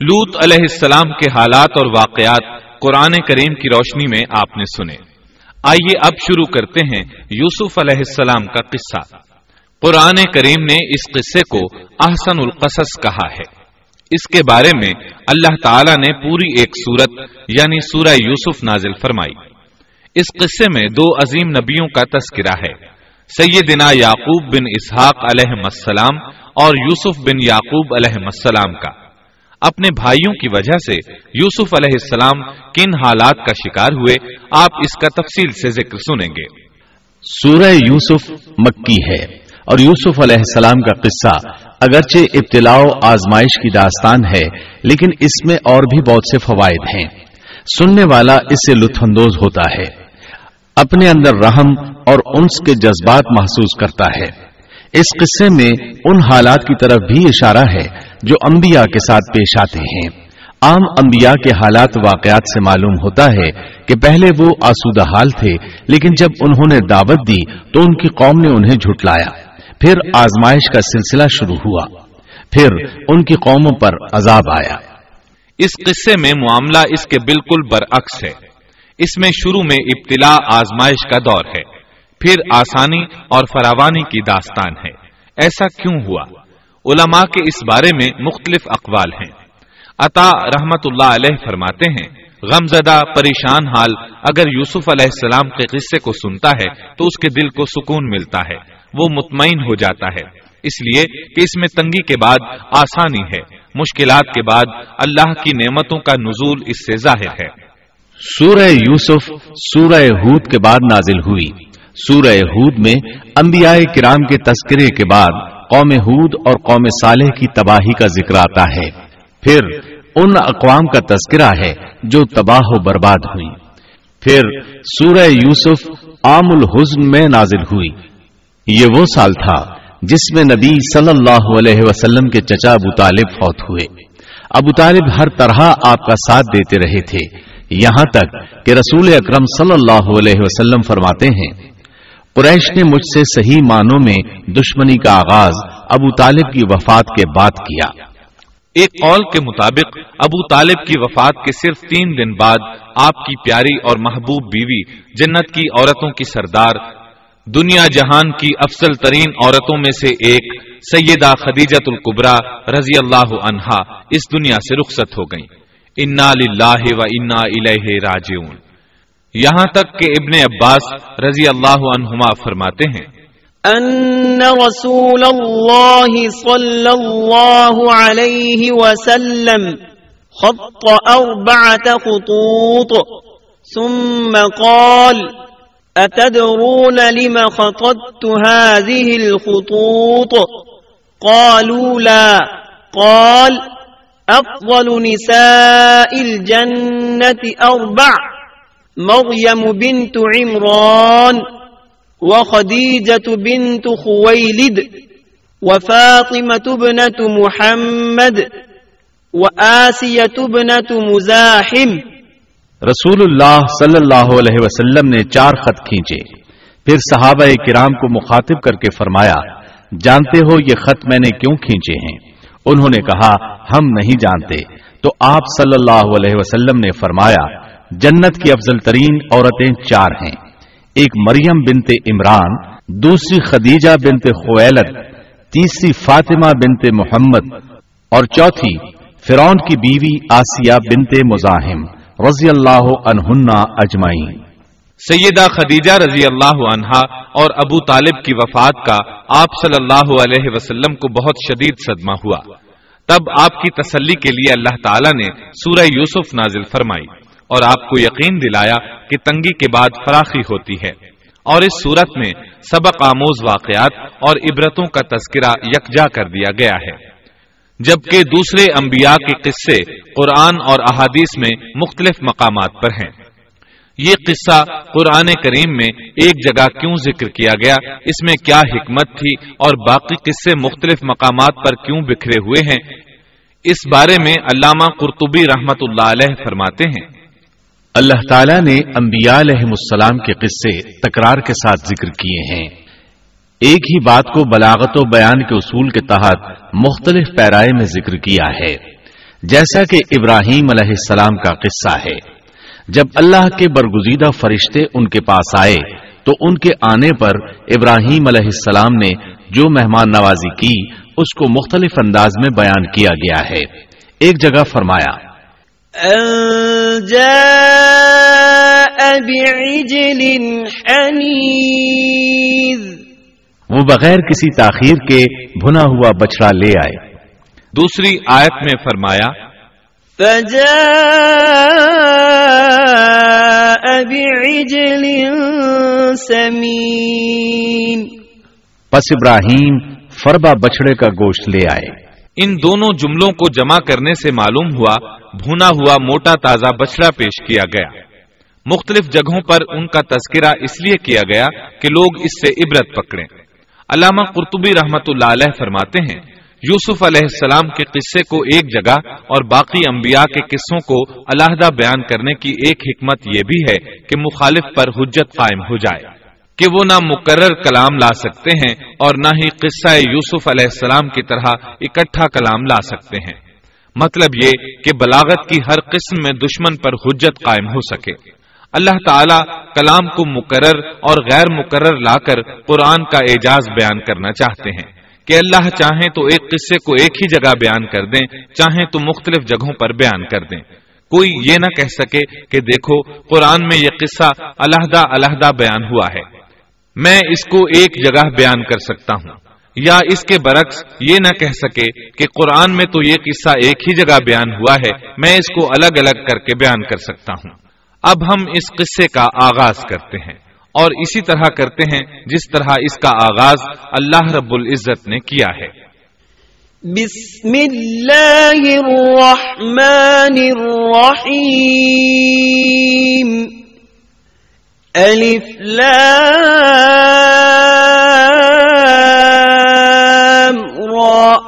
لوت علیہ السلام کے حالات اور واقعات قرآن کریم کی روشنی میں آپ نے سنے۔ آئیے اب شروع کرتے ہیں یوسف علیہ السلام کا قصہ۔ قرآن کریم نے اس قصے کو احسن القصص کہا ہے۔ اس کے بارے میں اللہ تعالی نے پوری ایک سورت یعنی سورہ یوسف نازل فرمائی۔ اس قصے میں دو عظیم نبیوں کا تذکرہ ہے۔ سیدنا یعقوب بن اسحاق علیہ السلام اور یوسف بن یعقوب علیہ السلام کا۔ اپنے بھائیوں کی وجہ سے یوسف علیہ السلام کن حالات کا شکار ہوئے، آپ اس کا تفصیل سے ذکر سنیں گے۔ سورہ یوسف مکی ہے اور یوسف علیہ السلام کا قصہ اگرچہ ابتلاع و آزمائش کی داستان ہے، لیکن اس میں اور بھی بہت سے فوائد ہیں۔ سننے والا اس سے لطف اندوز ہوتا ہے، اپنے اندر رحم اور انس کے جذبات محسوس کرتا ہے۔ اس قصے میں ان حالات کی طرف بھی اشارہ ہے جو انبیاء کے ساتھ پیش آتے ہیں۔ عام انبیاء کے حالات واقعات سے معلوم ہوتا ہے کہ پہلے وہ آسودہ حال تھے، لیکن جب انہوں نے دعوت دی تو ان کی قوم نے انہیں جھٹلایا۔ پھر آزمائش کا سلسلہ شروع ہوا۔ پھر ان کی قوموں پر عذاب آیا۔ اس قصے میں معاملہ اس کے بالکل برعکس ہے۔ اس میں شروع میں ابتلا آزمائش کا دور ہے۔ پھر آسانی اور فراوانی کی داستان ہے۔ ایسا کیوں ہوا؟ علماء کے اس بارے میں مختلف اقوال ہیں۔ عطا رحمت اللہ علیہ فرماتے ہیں غم زدہ پریشان حال، اگر یوسف علیہ السلام کے قصے کو سنتا ہے تو اس کے دل کو سکون ملتا ہے، وہ مطمئن ہو جاتا ہے۔ اس لیے کہ اس میں تنگی کے بعد آسانی ہے، مشکلات کے بعد اللہ کی نعمتوں کا نزول اس سے ظاہر ہے۔ سورہ یوسف، سورہ ہود کے بعد نازل ہوئی۔ سورہ ہود میں انبیاء کرام کے تذکرے کے بعد قوم ہود اور قوم صالح کی تباہی کا ذکر آتا ہے۔ پھر ان اقوام کا تذکرہ ہے جو تباہ و برباد ہوئی۔ پھر سورہ یوسف عام الحزن میں نازل ہوئی۔ یہ وہ سال تھا جس میں نبی صلی اللہ علیہ وسلم کے چچا ابو طالب فوت ہوئے۔ ابو طالب ہر طرح آپ کا ساتھ دیتے رہے تھے۔ یہاں تک کہ رسول اکرم صلی اللہ علیہ وسلم فرماتے ہیں قریش نے مجھ سے صحیح معنوں میں دشمنی کا آغاز ابو طالب کی وفات کے بعد کیا۔ ایک قول کے مطابق، ابو طالب کی وفات کے صرف تین دن بعد آپ کی پیاری اور محبوب بیوی جنت کی عورتوں کی سردار، دنیا جہان کی افضل ترین عورتوں میں سے ایک سیدہ خدیجت القبرا رضی اللہ عنہا اس دنیا سے رخصت ہو گئیں۔ انا للہ و انا الیہ راجعون۔ یہاں تک کہ ابن عباس رضی اللہ عنہما فرماتے ہیں۔ ان رسول اللہ صلی اللہ علیہ وسلم خط اربعة خطوط، ثم قال، اتدرون لما خطدت هذه الخطوط؟ قالوا لا، قال، افضل نساء الجنة اربع۔ مريم بنت عمران وخديجة بنت خويلد وفاطمة بنت محمد وآسية بنت مزاحم. رسول اللہ صلی اللہ علیہ وسلم نے چار خط کھینچے۔ پھر صحابہ کرام کو مخاطب کر کے فرمایا، جانتے ہو یہ خط میں نے کیوں کھینچے ہیں؟ انہوں نے کہا، ہم نہیں جانتے۔ تو آپ صلی اللہ علیہ وسلم نے فرمایا جنت کی افضل ترین عورتیں چار ہیں۔ ایک مریم بنت عمران، دوسری خدیجہ بنت خویلت تیسری فاطمہ بنت محمد، اور چوتھی فرون کی بیوی آسیہ بنت مزاحم رضی اللہ عنہن اجمعین۔ سیدہ خدیجہ رضی اللہ عنہا اور ابو طالب کی وفات کا آپ صلی اللہ علیہ وسلم کو بہت شدید صدمہ ہوا۔ تب آپ کی تسلی کے لیے اللہ تعالی نے سورہ یوسف نازل فرمائی۔ اور آپ کو یقین دلایا کہ تنگی کے بعد فراخی ہوتی ہے۔ اور اس صورت میں سبق آموز واقعات اور عبرتوں کا تذکرہ یکجا کر دیا گیا ہے۔ جبکہ دوسرے انبیاء کے قصے قرآن اور احادیث میں مختلف مقامات پر ہیں۔ یہ قصہ قرآن کریم میں ایک جگہ کیوں ذکر کیا گیا؟ اس میں کیا حکمت تھی؟ اور باقی قصے مختلف مقامات پر کیوں بکھرے ہوئے ہیں؟ اس بارے میں علامہ قرطبی رحمت اللہ علیہ فرماتے ہیں۔ اللہ تعالیٰ نے انبیاء علیہ السلام کے قصے تکرار کے ساتھ ذکر کیے ہیں۔ ایک ہی بات کو بلاغت و بیان کے اصول کے تحت مختلف پیرائے میں ذکر کیا ہے۔ جیسا کہ ابراہیم علیہ السلام کا قصہ ہے۔ جب اللہ کے برگزیدہ فرشتے ان کے پاس آئے، تو ان کے آنے پر ابراہیم علیہ السلام نے جو مہمان نوازی کی، اس کو مختلف انداز میں بیان کیا گیا ہے۔ ایک جگہ فرمایا وہ بغیر کسی تاخیر کے بھنا ہوا بچڑا لے آئے۔ دوسری آیت میں فرمایا پس ابراہیم فربا بچڑے کا گوشت لے آئے۔ ان دونوں جملوں کو جمع کرنے سے معلوم ہوا، بھونا ہوا موٹا تازہ بچڑا پیش کیا گیا۔ مختلف جگہوں پر ان کا تذکرہ اس لیے کیا گیا کہ لوگ اس سے عبرت پکڑیں۔ علامہ قرطبی رحمت اللہ علیہ فرماتے ہیں، یوسف علیہ السلام کے قصے کو ایک جگہ اور باقی انبیاء کے قصوں کو علیحدہ بیان کرنے کی ایک حکمت یہ بھی ہے کہ مخالف پر حجت قائم ہو جائے۔ کہ وہ نہ مقرر کلام لا سکتے ہیں اور نہ ہی قصہ یوسف علیہ السلام کی طرح اکٹھا کلام لا سکتے ہیں۔ مطلب یہ کہ بلاغت کی ہر قسم میں دشمن پر حجت قائم ہو سکے۔ اللہ تعالی کلام کو مقرر اور غیر مقرر لا کر قرآن کا اعجاز بیان کرنا چاہتے ہیں۔ کہ اللہ چاہیں تو ایک قصے کو ایک ہی جگہ بیان کر دیں چاہیں تو مختلف جگہوں پر بیان کر دیں۔ کوئی یہ نہ کہہ سکے کہ دیکھو، قرآن میں یہ قصہ علیحدہ علیحدہ بیان ہوا ہے۔ میں اس کو ایک جگہ بیان کر سکتا ہوں۔ یا اس کے برعکس یہ نہ کہہ سکے کہ قرآن میں تو یہ قصہ ایک ہی جگہ بیان ہوا ہے، میں اس کو الگ الگ کر کے بیان کر سکتا ہوں۔ اب ہم اس قصے کا آغاز کرتے ہیں اور اسی طرح کرتے ہیں جس طرح اس کا آغاز اللہ رب العزت نے کیا ہے۔ بسم اللہ الرحمن الرحیم۔ الف لام را.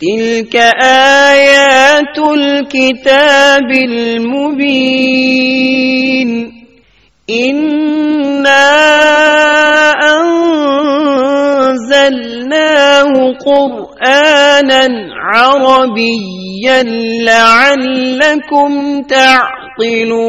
تلك آيات الكتاب المبين. إنا أنزلناه قرآنا عربيا لعلكم تعقلون.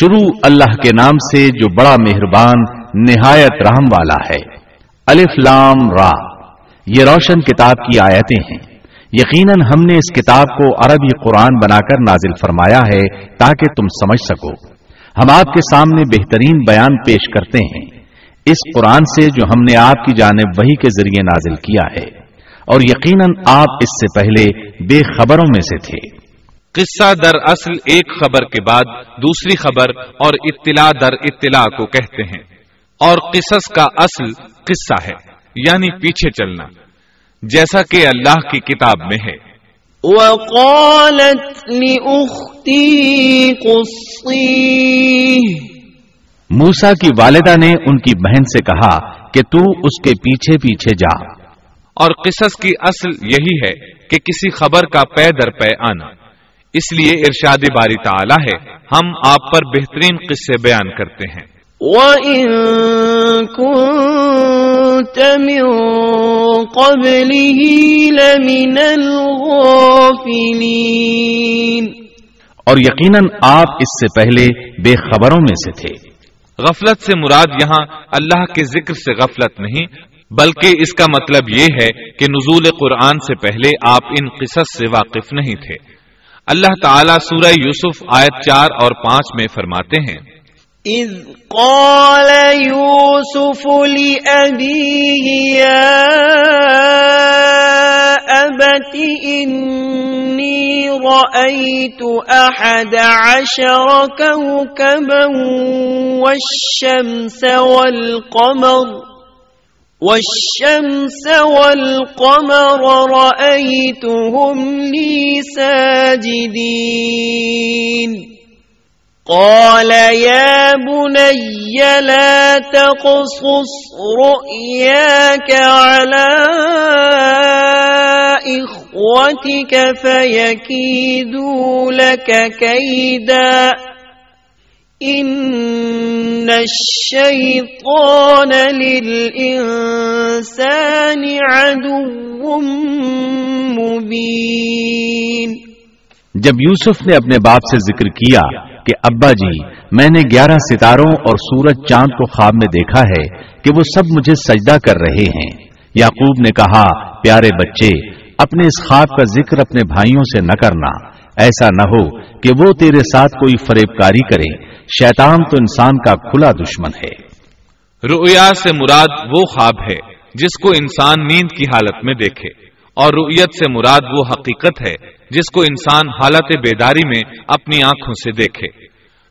شروع اللہ کے نام سے جو بڑا مہربان، نہایت رحم والا ہے۔ الف لام را۔ یہ روشن کتاب کی آیتیں ہیں۔ یقیناً ہم نے اس کتاب کو عربی قرآن بنا کر نازل فرمایا ہے تاکہ تم سمجھ سکو۔ ہم آپ کے سامنے بہترین بیان پیش کرتے ہیں۔ اس قرآن سے جو ہم نے آپ کی جانب وہی کے ذریعے نازل کیا ہے۔ اور یقیناً آپ اس سے پہلے بے خبروں میں سے تھے۔ قصہ در اصل ایک خبر کے بعد دوسری خبر اور اطلاع در اطلاع کو کہتے ہیں۔ اور قصص کا اصل قصہ ہے یعنی پیچھے چلنا جیسا کہ اللہ کی کتاب میں ہے۔ وقالت موسا کی والدہ نے ان کی بہن سے کہا کہ تو اس کے پیچھے پیچھے جا۔ اور قصص کی اصل یہی ہے کہ کسی خبر کا پے در پے آنا۔ اس لیے ارشاد باری تعالی ہے ہم آپ پر بہترین قصے بیان کرتے ہیں۔ وَإِن كُنتَ مِن قَبْلِهِ لَمِنَ الْغَافِلِينَ۔ اور یقیناً آپ اس سے پہلے بے خبروں میں سے تھے۔ غفلت سے مراد یہاں اللہ کے ذکر سے غفلت نہیں بلکہ اس کا مطلب یہ ہے کہ نزول قرآن سے پہلے آپ ان قصص سے واقف نہیں تھے۔ اللہ تعالیٰ سورہ یوسف آیت چار اور پانچ میں فرماتے ہیں۔ اذ قال يوسف لأبيه يا أبت إني رأيت أحد عشر كوكبا والشمس والقمر۔ والشمس والقمر رأيتهم لي ساجدين. قال يا بني لا تقصص رؤياك على إخوتك فيكيدوا لك كيدا. إن الشيطان للإنسان عدو مبين جب یوسف نے اپنے باپ سے ذکر کیا کہ ابا جی میں نے گیارہ ستاروں اور سورج چاند کو خواب میں دیکھا ہے کہ وہ سب مجھے سجدہ کر رہے ہیں۔ یعقوب نے کہا، پیارے بچے، اپنے اس خواب کا ذکر اپنے بھائیوں سے نہ کرنا۔ ایسا نہ ہو کہ وہ تیرے ساتھ کوئی فریب کاری کرے۔ شیطان تو انسان کا کھلا دشمن ہے۔ رؤیا سے مراد وہ خواب ہے جس کو انسان نیند کی حالت میں دیکھے۔ اور رؤیت سے مراد وہ حقیقت ہے جس کو انسان حالت بیداری میں اپنی آنکھوں سے دیکھے۔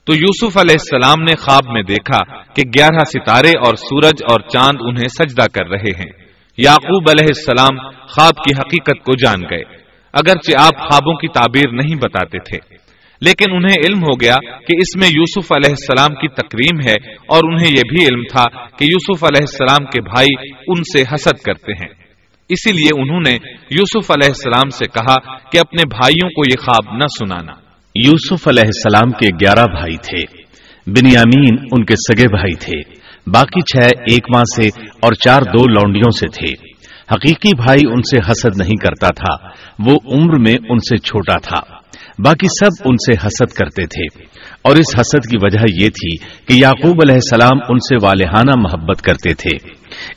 تو یوسف علیہ السلام نے خواب میں دیکھا کہ گیارہ ستارے اور سورج اور چاند انہیں سجدہ کر رہے ہیں۔ یعقوب علیہ السلام خواب کی حقیقت کو جان گئے۔ اگرچہ آپ خوابوں کی تعبیر نہیں بتاتے تھے۔ لیکن انہیں علم ہو گیا کہ اس میں یوسف علیہ السلام کی تکریم ہے اور انہیں یہ بھی علم تھا کہ یوسف علیہ السلام کے بھائی ان سے حسد کرتے ہیں۔ اسی لیے انہوں نے یوسف علیہ السلام سے کہا کہ اپنے بھائیوں کو یہ خواب نہ سنانا۔ یوسف علیہ السلام کے گیارہ بھائی تھے۔ بنیامین ان کے سگے بھائی تھے۔ باقی چھ ایک ماہ سے اور چار دو لونڈیوں سے تھے۔ حقیقی بھائی ان سے حسد نہیں کرتا تھا۔ وہ عمر میں ان سے چھوٹا تھا۔ باقی سب ان سے حسد کرتے تھے۔ اور اس حسد کی وجہ یہ تھی کہ یعقوب علیہ السلام ان سے والہانہ محبت کرتے تھے۔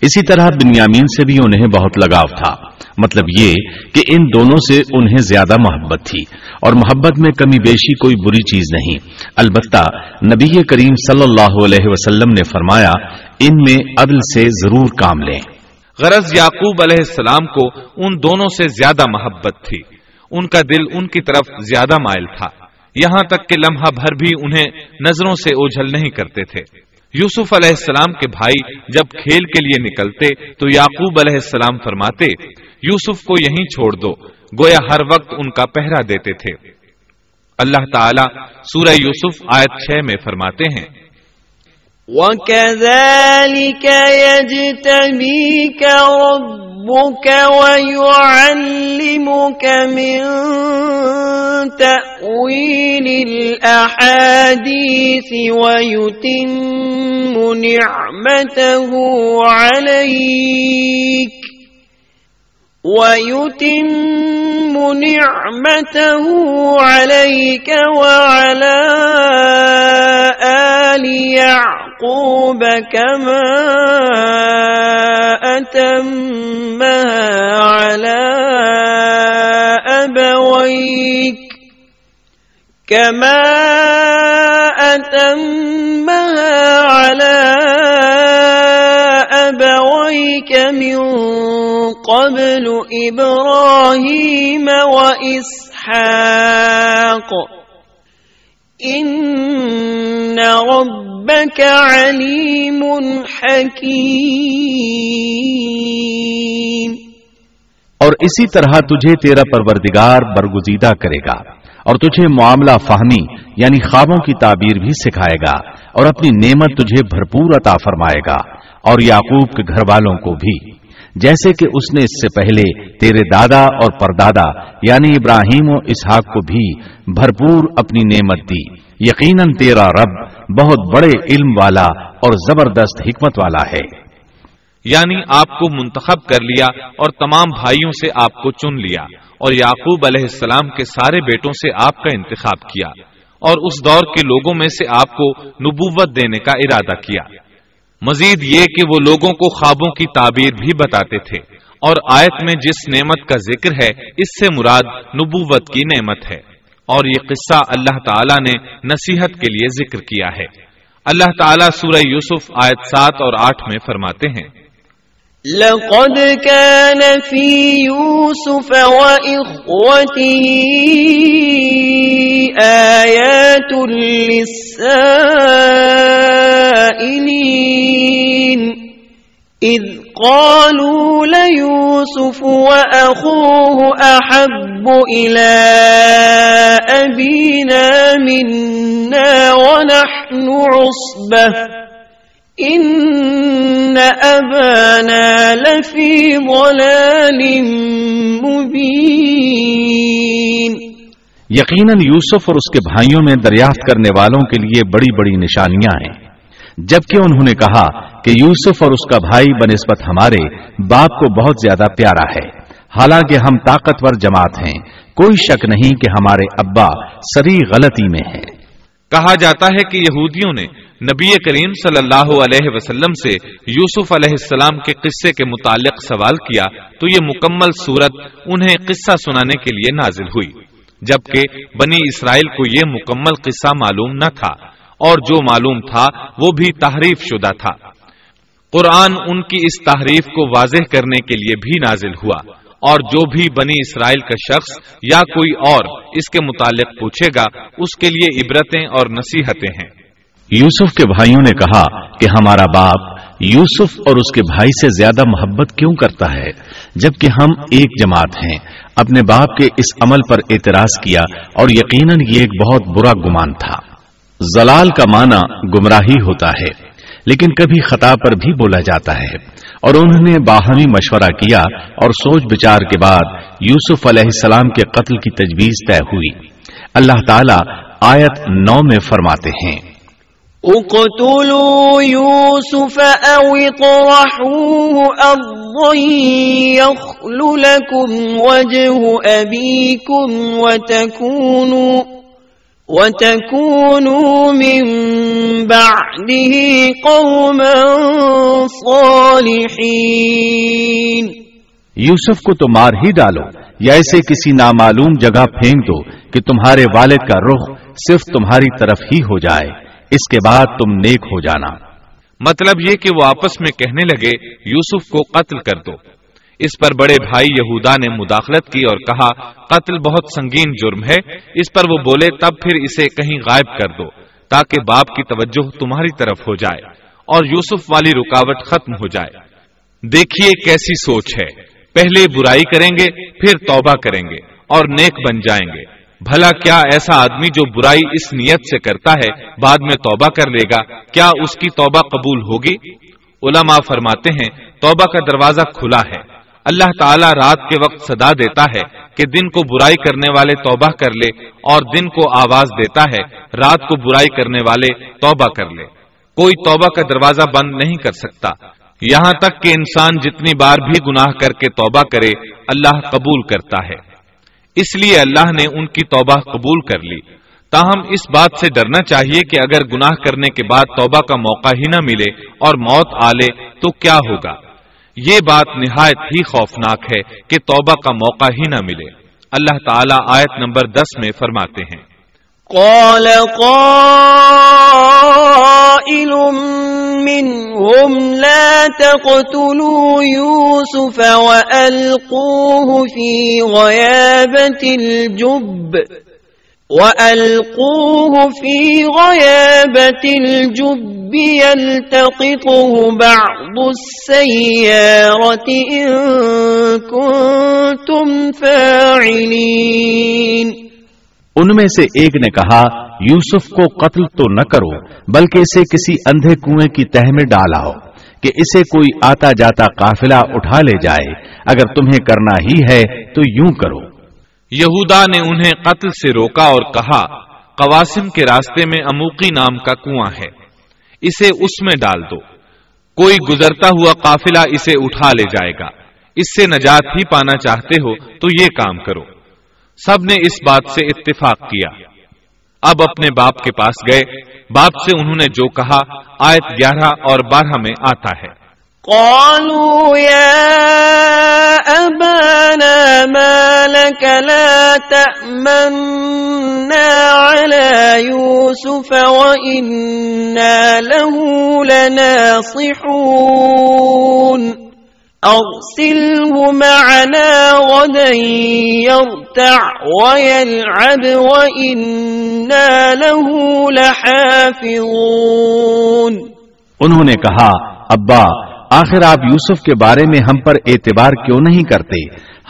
اسی طرح بنیامین سے بھی انہیں بہت لگاؤ تھا۔ مطلب یہ کہ ان دونوں سے انہیں زیادہ محبت تھی۔ اور محبت میں کمی بیشی کوئی بری چیز نہیں۔ البتہ نبی کریم صلی اللہ علیہ وسلم نے فرمایا، ان میں عدل سے ضرور کام لیں۔ غرض یعقوب علیہ السلام کو ان دونوں سے زیادہ محبت تھی۔ ان کا دل ان کی طرف زیادہ مائل تھا۔ یہاں تک کہ لمحہ بھر بھی انہیں نظروں سے اوجھل نہیں کرتے تھے۔ یوسف علیہ السلام کے بھائی جب کھیل کے لیے نکلتے تو یعقوب علیہ السلام فرماتے، یوسف کو یہیں چھوڑ دو، گویا ہر وقت ان کا پہرا دیتے تھے۔ اللہ تعالی سورہ یوسف آیت چھ میں فرماتے ہیں وَكَذَلِكَ يَجْتَبِيكَ رَبُّكَ وَيُعَلِّمُكَ مِن تَأْوِيلِ الْأَحَادِيثِ وَيُتِمُّ نِعْمَتَهُ عَلَيْكَ وَيُتِمُّ نِعْمَتَهُ عَلَيْكَ وَعَلَى آلِ يَعْقُوبَ كَمَا أَتَمَّهَا عَلَى أَبَوَيْكَ كَمَا أَتَمَّهَا عَلَى أَبَوَيْكَ مِن قبل إبراهيم وإسحاق إن رب ربك عليم حكيم. اور اسی طرح تجھے تیرا پروردگار برگزیدہ کرے گا اور تجھے معاملہ فہمی یعنی خوابوں کی تعبیر بھی سکھائے گا اور اپنی نعمت تجھے بھرپور عطا فرمائے گا اور یعقوب کے گھر والوں کو بھی۔ جیسے کہ اس نے اس سے پہلے تیرے دادا اور پردادا یعنی ابراہیم و اسحاق کو بھی بھرپور اپنی نعمت دی۔ یقیناً تیرا رب بہت بڑے علم والا اور زبردست حکمت والا ہے۔ یعنی آپ کو منتخب کر لیا اور تمام بھائیوں سے آپ کو چن لیا اور یعقوب علیہ السلام کے سارے بیٹوں سے آپ کا انتخاب کیا اور اس دور کے لوگوں میں سے آپ کو نبوت دینے کا ارادہ کیا۔ مزید یہ کہ وہ لوگوں کو خوابوں کی تعبیر بھی بتاتے تھے اور آیت میں جس نعمت کا ذکر ہے، اس سے مراد نبوت کی نعمت ہے۔ اور یہ قصہ اللہ تعالیٰ نے نصیحت کے لیے ذکر کیا ہے۔ اللہ تعالیٰ سورہ یوسف آیت سات اور آٹھ میں فرماتے ہیں۔ لقد كان في يوسف وإخوته آيات للسائلين إذ قالوا ليوسف وأخوه أحب إلى أبينا منا ونحن عصبة. إن أبانا لفي ضلال مبين. یقیناً یوسف اور اس کے بھائیوں میں دریافت کرنے والوں کے لیے بڑی بڑی نشانیاں ہیں۔ جبکہ انہوں نے کہا کہ یوسف اور اس کا بھائی بنسبت ہمارے باپ کو بہت زیادہ پیارا ہے۔ حالانکہ ہم طاقتور جماعت ہیں۔ کوئی شک نہیں کہ ہمارے ابا سری غلطی میں ہیں۔ کہا جاتا ہے کہ یہودیوں نے نبی کریم صلی اللہ علیہ وسلم سے یوسف علیہ السلام کے قصے کے متعلق سوال کیا تو یہ مکمل صورت انہیں قصہ سنانے کے لیے نازل ہوئی۔ جبکہ بنی اسرائیل کو یہ مکمل قصہ معلوم نہ تھا۔ اور جو معلوم تھا وہ بھی تحریف شدہ تھا۔ قرآن ان کی اس تحریف کو واضح کرنے کے لیے بھی نازل ہوا۔ اور جو بھی بنی اسرائیل کا شخص یا کوئی اور اس کے متعلق پوچھے گا، اس کے لیے عبرتیں اور نصیحتیں ہیں۔ یوسف کے بھائیوں نے کہا کہ ہمارا باپ یوسف اور اس کے بھائی سے زیادہ محبت کیوں کرتا ہے؟ جبکہ ہم ایک جماعت ہیں۔ اپنے باپ کے اس عمل پر اعتراض کیا اور یقیناً یہ ایک بہت برا گمان تھا۔ زلال کا معنی گمراہی ہوتا ہے، لیکن کبھی خطا پر بھی بولا جاتا ہے۔ اور انہوں نے باہمی مشورہ کیا اور سوچ بچار کے بعد یوسف علیہ السلام کے قتل کی تجویز طے ہوئی۔ اللہ تعالی آیت نو میں فرماتے ہیں۔ اقتلوا يوسف او اطرحوه ارضا يخل لكم وجه ابيكم وتكونوا وَتَكُونُوا مِن بَعْدِهِ قَوْمًا صَالِحِينَ. یوسف کو تو مار ہی ڈالو یا ایسے کسی نامعلوم جگہ پھینک دو کہ تمہارے والد کا رخ صرف تمہاری طرف ہی ہو جائے اس کے بعد تم نیک ہو جانا۔ مطلب یہ کہ وہ آپس میں کہنے لگے یوسف کو قتل کر دو۔ اس پر بڑے بھائی یہودا نے مداخلت کی اور کہا قتل بہت سنگین جرم ہے، اس پر وہ بولے، تب پھر اسے کہیں غائب کر دو، تاکہ باپ کی توجہ تمہاری طرف ہو جائے اور یوسف والی رکاوٹ ختم ہو جائے۔ دیکھیے کیسی سوچ ہے۔ پہلے برائی کریں گے، پھر توبہ کریں گے اور نیک بن جائیں گے۔ بھلا کیا ایسا آدمی جو برائی اس نیت سے کرتا ہے، بعد میں توبہ کر لے گا، کیا اس کی توبہ قبول ہوگی؟ علماء فرماتے ہیں، توبہ کا دروازہ کھلا ہے۔ اللہ تعالیٰ رات کے وقت صدا دیتا ہے کہ دن کو برائی کرنے والے توبہ کر لے اور دن کو آواز دیتا ہے، رات کو برائی کرنے والے توبہ کر لے۔ کوئی توبہ کا دروازہ بند نہیں کر سکتا۔ یہاں تک کہ انسان جتنی بار بھی گناہ کر کے توبہ کرے، اللہ قبول کرتا ہے۔ اس لیے اللہ نے ان کی توبہ قبول کر لی۔ تاہم، اس بات سے ڈرنا چاہیے کہ اگر گناہ کرنے کے بعد توبہ کا موقع ہی نہ ملے اور موت آ لے تو کیا ہوگا؟ یہ بات نہایت ہی خوفناک ہے کہ توبہ کا موقع ہی نہ ملے۔ اللہ تعالیٰ آیت نمبر دس میں فرماتے ہیں۔ قال قائل منهم لا تقتلوا يوسف وألقوه في غيابة الجب وألقوه في غيابة الجب يلتقطه بعض السيارة إن كنتم فاعلين ان میں سے ایک نے کہا، یوسف کو قتل تو نہ کرو، بلکہ اسے کسی اندھے کنویں کی تہ میں ڈالاؤ کہ اسے کوئی آتا جاتا قافلہ اٹھا لے جائے، اگر تمہیں کرنا ہی ہے تو یوں کرو۔ یہودا نے انہیں قتل سے روکا اور کہا، قواسم کے راستے میں اموکی نام کا کنواں ہے، اسے اس میں ڈال دو۔ کوئی گزرتا ہوا قافلہ اسے اٹھا لے جائے گا۔ اس سے نجات ہی پانا چاہتے ہو تو یہ کام کرو۔ سب نے اس بات سے اتفاق کیا۔ اب اپنے باپ کے پاس گئے۔ باپ سے انہوں نے جو کہا، آیت گیارہ اور بارہ میں آتا ہے۔ قالوا يا أبانا ما لك لا تأمنا على يوسف وإنا له لناصحون. أرسله معنا غدا يرتع ويلعب وإنا له لحافظون. انہوں نے کہا، ابا آخر آپ یوسف کے بارے میں ہم پر اعتبار کیوں نہیں کرتے؟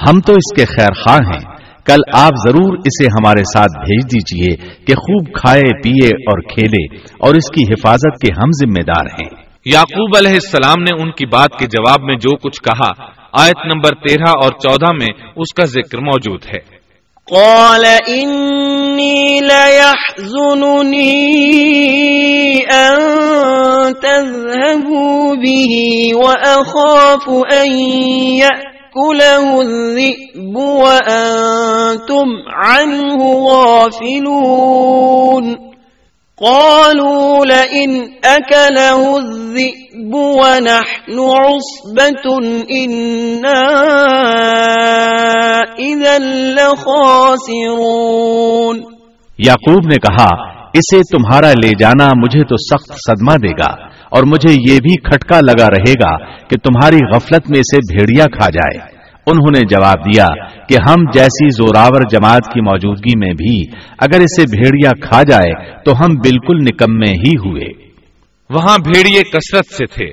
ہم تو اس کے خیر خواہ ہیں۔ کل آپ ضرور اسے ہمارے ساتھ بھیج دیجیے کہ خوب کھائے، پیے اور کھیلے اور اس کی حفاظت کے ہم ذمہ دار ہیں۔ یعقوب علیہ السلام نے ان کی بات کے جواب میں جو کچھ کہا، آیت نمبر تیرہ اور چودہ میں اس کا ذکر موجود ہے۔ قال إني ليحزنني أن تذهبوا به وأخاف أن يأكله الذئب وأنتم عنه غافلون قالوا لئن أكله الذئب ونحن عصبة إنا إذا لخاسرون. یعقوب نے کہا، اسے تمہارا لے جانا مجھے تو سخت صدمہ دے گا اور مجھے یہ بھی کھٹکا لگا رہے گا کہ تمہاری غفلت میں اسے بھیڑیا کھا جائے۔ انہوں نے جواب دیا کہ ہم جیسی زوراور جماعت کی موجودگی میں بھی اگر اسے بھیڑیا کھا جائے تو ہم بالکل نکمے ہی ہوئے۔ وہاں بھیڑیے کثرت سے تھے۔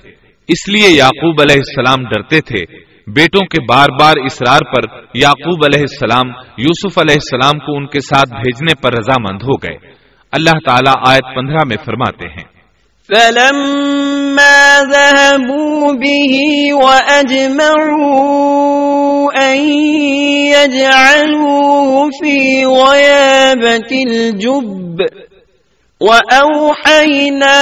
اس لیے یعقوب علیہ السلام ڈرتے تھے۔ بیٹوں کے بار بار اسرار پر یعقوب علیہ السلام یوسف علیہ السلام کو ان کے ساتھ بھیجنے پر رضامند ہو گئے۔ اللہ تعالیٰ آیت پندرہ میں فرماتے ہیں۔ فلما ذهبوا به وأجمعوا أن يجعلوه في غيابة الجب وأوحينا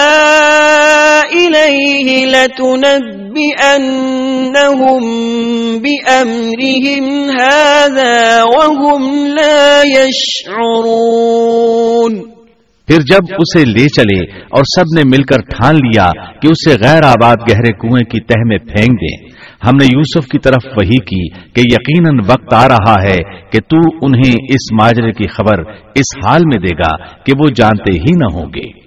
إليه لتنبئنهم بأمرهم هذا وهم لا يشعرون پھر جب اسے لے چلے اور سب نے مل کر ٹھان لیا کہ اسے غیر آباد گہرے کنویں کی تہ میں پھینک دیں ہم نے یوسف کی طرف وہی کی کہ یقیناً وقت آ رہا ہے کہ تو انہیں اس ماجرے کی خبر اس حال میں دے گا کہ وہ جانتے ہی نہ ہوں گے۔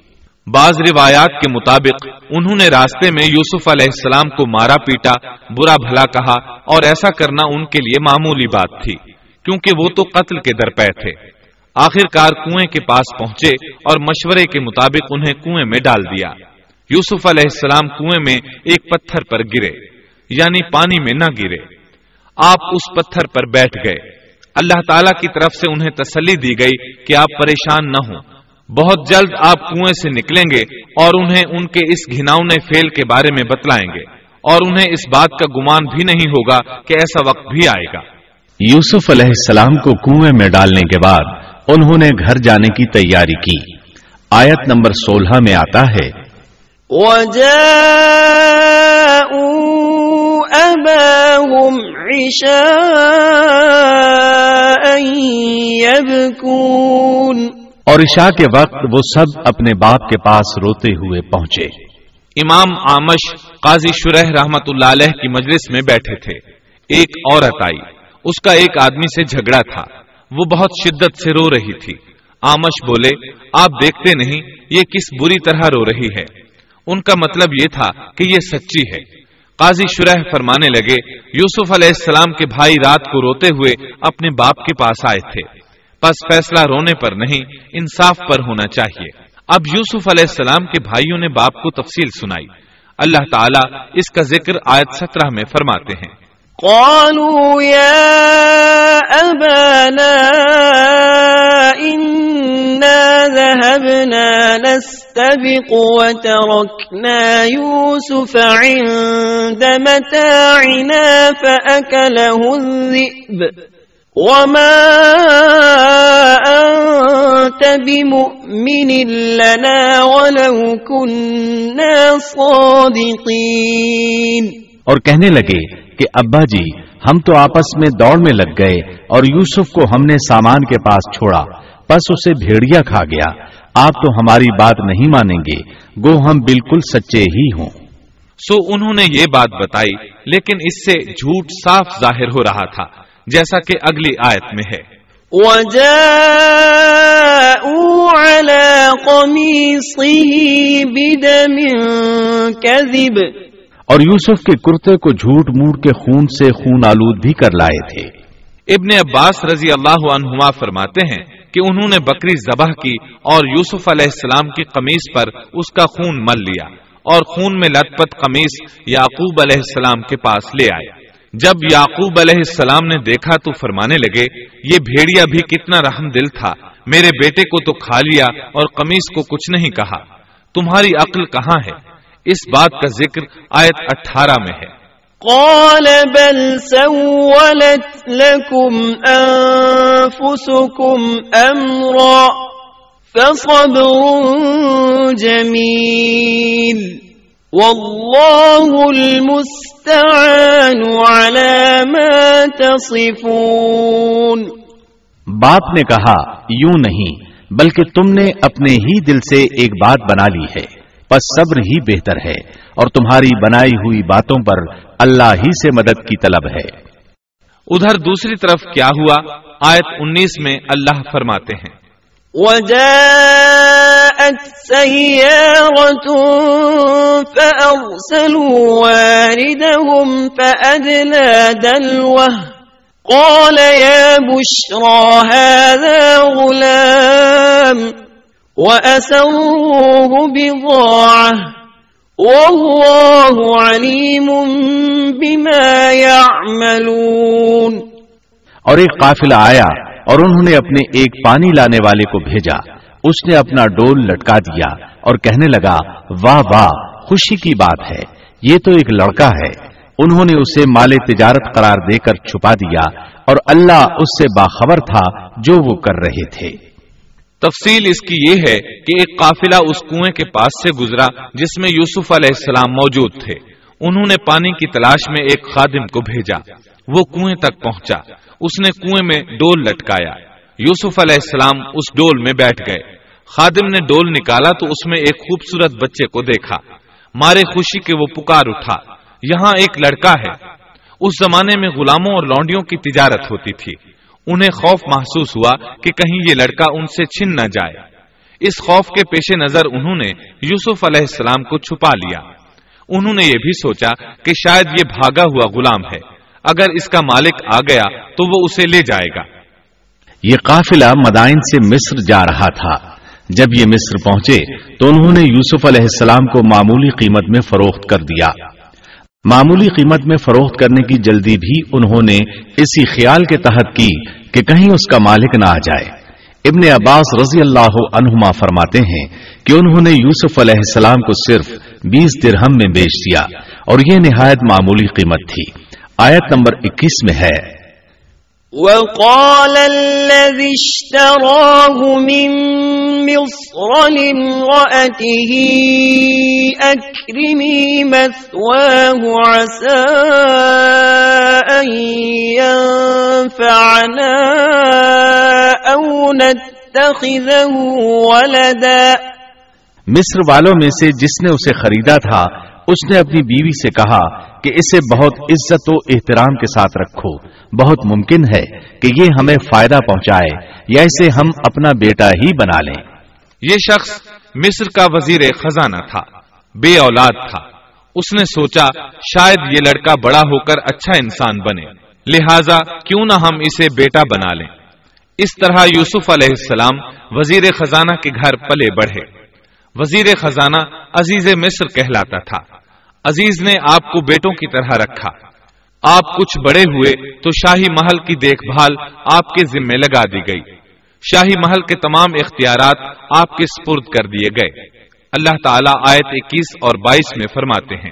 بعض روایات کے مطابق، انہوں نے راستے میں یوسف علیہ السلام کو مارا پیٹا، برا بھلا کہا اور ایسا کرنا ان کے لیے معمولی بات تھی، کیونکہ وہ تو قتل کے درپے تھے۔ آخر کار کنویں کے پاس پہنچے اور مشورے کے مطابق انہیں کنویں میں ڈال دیا۔ یوسف علیہ السلام کنویں میں ایک پتھر پر گرے۔ یعنی پانی میں نہ گرے۔ آپ اس پتھر پر بیٹھ گئے۔ اللہ تعالی کی طرف سے انہیں تسلی دی گئی کہ آپ پریشان نہ ہوں۔ بہت جلد آپ کنویں سے نکلیں گے اور انہیں ان کے اس گھناؤنے فیل کے بارے میں بتلائیں گے۔ اور انہیں اس بات کا گمان بھی نہیں ہوگا کہ ایسا وقت بھی آئے گا۔ یوسف علیہ السلام کو کنویں میں ڈالنے کے بعد انہوں نے گھر جانے کی تیاری کی۔ آیت نمبر سولہ میں آتا ہے۔ اور عشاء کے وقت وہ سب اپنے باپ کے پاس روتے ہوئے پہنچے۔ امام آمش قاضی شرح رحمت اللہ علیہ کی مجلس میں بیٹھے تھے۔ ایک عورت آئی۔ اس کا ایک آدمی سے جھگڑا تھا۔ وہ بہت شدت سے رو رہی تھی۔ آمش بولے آپ دیکھتے نہیں یہ کس بری طرح رو رہی ہے؟ ان کا مطلب یہ تھا کہ یہ سچی ہے۔ قاضی شرح فرمانے لگے، یوسف علیہ السلام کے بھائی رات کو روتے ہوئے اپنے باپ کے پاس آئے تھے۔ پس فیصلہ رونے پر نہیں، انصاف پر ہونا چاہیے۔ اب یوسف علیہ السلام کے بھائیوں نے باپ کو تفصیل سنائی۔ اللہ تعالیٰ اس کا ذکر آیت سترہ میں فرماتے ہیں۔ قالوا يا أبانا إنا ذهبنا نستبق وتركنا يوسف عند متاعنا فأكله الذئب وما أنت بمؤمن لنا ولو كنا صادقين اور کہنے لگے کہ ابا جی ہم تو آپس میں دوڑ میں لگ گئے اور یوسف کو ہم نے سامان کے پاس چھوڑا بس اسے بھیڑیا کھا گیا۔ آپ تو ہماری بات نہیں مانیں گے گو ہم بالکل سچے ہی ہوں۔ سو انہوں نے یہ بات بتائی لیکن اس سے جھوٹ صاف ظاہر ہو رہا تھا جیسا کہ اگلی آیت میں ہے۔ اور یوسف کے کرتے کو جھوٹ موٹ کے خون سے خون آلود بھی کر لائے تھے۔ ابن عباس رضی اللہ عنہما فرماتے ہیں کہ انہوں نے بکری ذبح کی اور یوسف علیہ السلام کی قمیص پر اس کا خون مل لیا اور خون میں لت پت قمیص یعقوب علیہ السلام کے پاس لے آئے۔ جب یعقوب علیہ السلام نے دیکھا تو فرمانے لگے، یہ بھیڑیا بھی کتنا رحم دل تھا، میرے بیٹے کو تو کھا لیا اور قمیص کو کچھ نہیں کہا۔ تمہاری عقل کہاں ہے؟ اس بات کا ذکر آیت اٹھارہ میں ہے۔ قال بل سولت لكم أنفسكم أمرا فصبر جميل والله المستعان على ما تصفون۔ باپ نے کہا یوں نہیں بلکہ تم نے اپنے ہی دل سے ایک بات بنا لی ہے۔ پس صبر ہی بہتر ہے اور تمہاری بنائی ہوئی باتوں پر اللہ ہی سے مدد کی طلب ہے۔ ادھر دوسری طرف کیا ہوا؟ آیت انیس میں اللہ فرماتے ہیں۔ وجاءت سيارة فأرسلوا واردهم فأدلى دلوه قال يا بشرى هذا غلام۔ وأسروه بضاعة والله عليم بما يعملون اور ایک قافلہ آیا اور انہوں نے اپنے ایک پانی لانے والے کو بھیجا۔ اس نے اپنا ڈول لٹکا دیا اور کہنے لگا، واہ واہ، خوشی کی بات ہے، یہ تو ایک لڑکا ہے۔ انہوں نے اسے مال تجارت قرار دے کر چھپا دیا اور اللہ اس سے باخبر تھا جو وہ کر رہے تھے۔ تفصیل اس کی یہ ہے کہ ایک قافلہ اس کنویں کے پاس سے گزرا جس میں یوسف علیہ السلام موجود تھے۔ انہوں نے پانی کی تلاش میں ایک خادم کو بھیجا۔ وہ کنویں تک پہنچا۔ اس نے کنویں میں ڈول لٹکایا۔ یوسف علیہ السلام اس ڈول میں بیٹھ گئے۔ خادم نے ڈول نکالا تو اس میں ایک خوبصورت بچے کو دیکھا۔ مارے خوشی کے وہ پکار اٹھا۔ یہاں ایک لڑکا ہے۔ اس زمانے میں غلاموں اور لونڈیوں کی تجارت ہوتی تھی۔ انہیں خوف محسوس ہوا کہ کہیں یہ لڑکا ان سے چھن نہ جائے۔ اس خوف کے پیش نظر انہوں نے یوسف علیہ السلام کو چھپا لیا۔ انہوں نے یہ بھی سوچا کہ شاید یہ بھاگا ہوا غلام ہے۔ اگر اس کا مالک آ گیا تو وہ اسے لے جائے گا۔ یہ قافلہ مدائن سے مصر جا رہا تھا۔ جب یہ مصر پہنچے تو انہوں نے یوسف علیہ السلام کو معمولی قیمت میں فروخت کر دیا۔ معمولی قیمت میں فروخت کرنے کی جلدی بھی انہوں نے اسی خیال کے تحت کی کہ کہیں اس کا مالک نہ آ جائے۔ ابن عباس رضی اللہ عنہما فرماتے ہیں کہ انہوں نے یوسف علیہ السلام کو صرف بیس درہم میں بیچ دیا اور یہ نہایت معمولی قیمت تھی۔ آیت نمبر اکیس میں ہے۔ وقال الذي اشتراه من مصر لامرأته أكرمي مثواه عسى أن ينفعنا أو نتخذه ولداً مصر والوں میں سے جس نے اسے خریدا تھا، اس نے اپنی بیوی سے کہا کہ اسے بہت عزت و احترام کے ساتھ رکھو۔ بہت ممکن ہے کہ یہ ہمیں فائدہ پہنچائے، یا اسے ہم اپنا بیٹا ہی بنا لیں۔ یہ شخص مصر کا وزیر خزانہ تھا، بے اولاد تھا۔ اس نے سوچا، شاید یہ لڑکا بڑا ہو کر اچھا انسان بنے۔ لہذا کیوں نہ ہم اسے بیٹا بنا لیں۔ اس طرح یوسف علیہ السلام وزیر خزانہ کے گھر پلے بڑھے۔ وزیر خزانہ عزیز مصر کہلاتا تھا۔ عزیز نے آپ کو بیٹوں کی طرح رکھا۔ آپ کچھ بڑے ہوئے تو شاہی محل کی دیکھ بھال آپ کے ذمے لگا دی گئی۔ شاہی محل کے تمام اختیارات آپ کے سپرد کر دیے گئے۔ اللہ تعالیٰ آیت اکیس اور بائیس میں فرماتے ہیں۔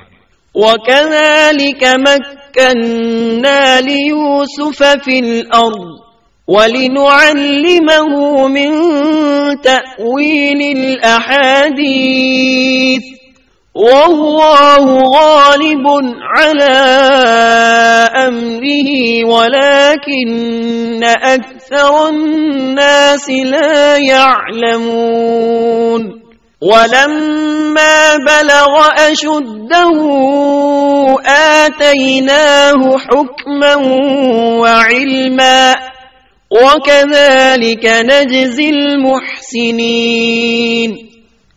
وَكَذَلِكَ مَكَّنَّا لِيُوسُفَ فِي الْأَرْضِ۔ وَلِنُعَلِّمَهُ مِن تَأْوِيلِ الْأَحَادِيثِ. والله غالب على أمره، ولكن أكثر الناس لا يعلمون. ولما بلغ أشده، آتيناه حكما وعلما وكذلك نجزي المحسنين۔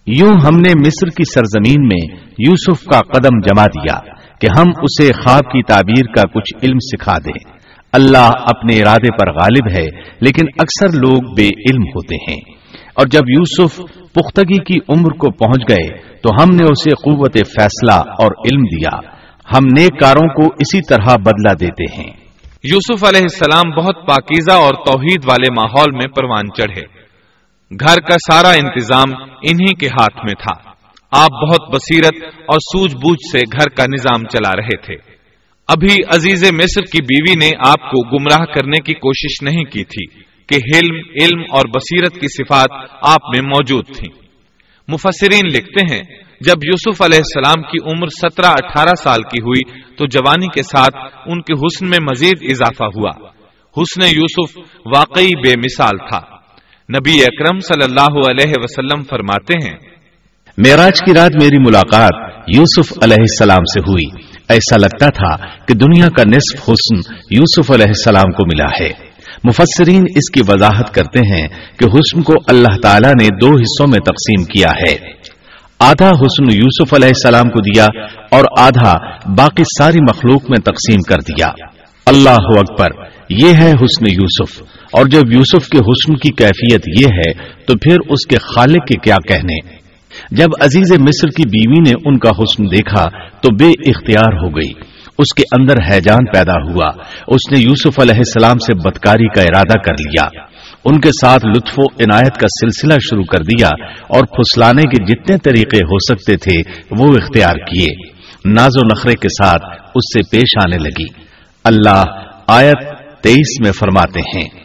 یوں ہم نے مصر کی سرزمین میں یوسف کا قدم جما دیا کہ ہم اسے خواب کی تعبیر کا کچھ علم سکھا دیں۔ اللہ اپنے ارادے پر غالب ہے، لیکن اکثر لوگ بے علم ہوتے ہیں۔ اور جب یوسف پختگی کی عمر کو پہنچ گئے، تو ہم نے اسے قوت فیصلہ اور علم دیا۔ ہم نیک کاروں کو اسی طرح بدلہ دیتے ہیں۔ یوسف علیہ السلام بہت پاکیزہ اور توحید والے ماحول میں پروان چڑھے۔ گھر کا سارا انتظام انہی کے ہاتھ میں تھا۔ آپ بہت بصیرت اور سوجھ بوجھ سے گھر کا نظام چلا رہے تھے۔ ابھی عزیز مصر کی بیوی نے آپ کو گمراہ کرنے کی کوشش نہیں کی تھی کہ حلم، علم اور بصیرت کی صفات آپ میں موجود تھیں۔ مفسرین لکھتے ہیں جب یوسف علیہ السلام کی عمر سترہ اٹھارہ سال کی ہوئی تو جوانی کے ساتھ ان کے حسن میں مزید اضافہ ہوا۔ حسن یوسف واقعی بے مثال تھا۔ نبی اکرم صلی اللہ علیہ وسلم فرماتے ہیں، معراج کی رات میری ملاقات یوسف علیہ السلام سے ہوئی۔ ایسا لگتا تھا کہ دنیا کا نصف حسن یوسف علیہ السلام کو ملا ہے۔ مفسرین اس کی وضاحت کرتے ہیں کہ حسن کو اللہ تعالیٰ نے دو حصوں میں تقسیم کیا ہے۔ آدھا حسن یوسف علیہ السلام کو دیا اور آدھا باقی ساری مخلوق میں تقسیم کر دیا۔ اللہ اکبر، یہ ہے حسن یوسف۔ اور جب یوسف کے حسن کی کیفیت یہ ہے، تو پھر اس کے خالق کے کیا کہنے؟ جب عزیز مصر کی بیوی نے ان کا حسن دیکھا، تو بے اختیار ہو گئی۔ اس کے اندر حیجان پیدا ہوا۔ اس نے یوسف علیہ السلام سے بدکاری کا ارادہ کر لیا۔ ان کے ساتھ لطف و عنایت کا سلسلہ شروع کر دیا اور پھسلانے کے جتنے طریقے ہو سکتے تھے وہ اختیار کیے۔ ناز و نخرے کے ساتھ اس سے پیش آنے لگی۔ اللہ آیت تیئیس میں فرماتے ہیں۔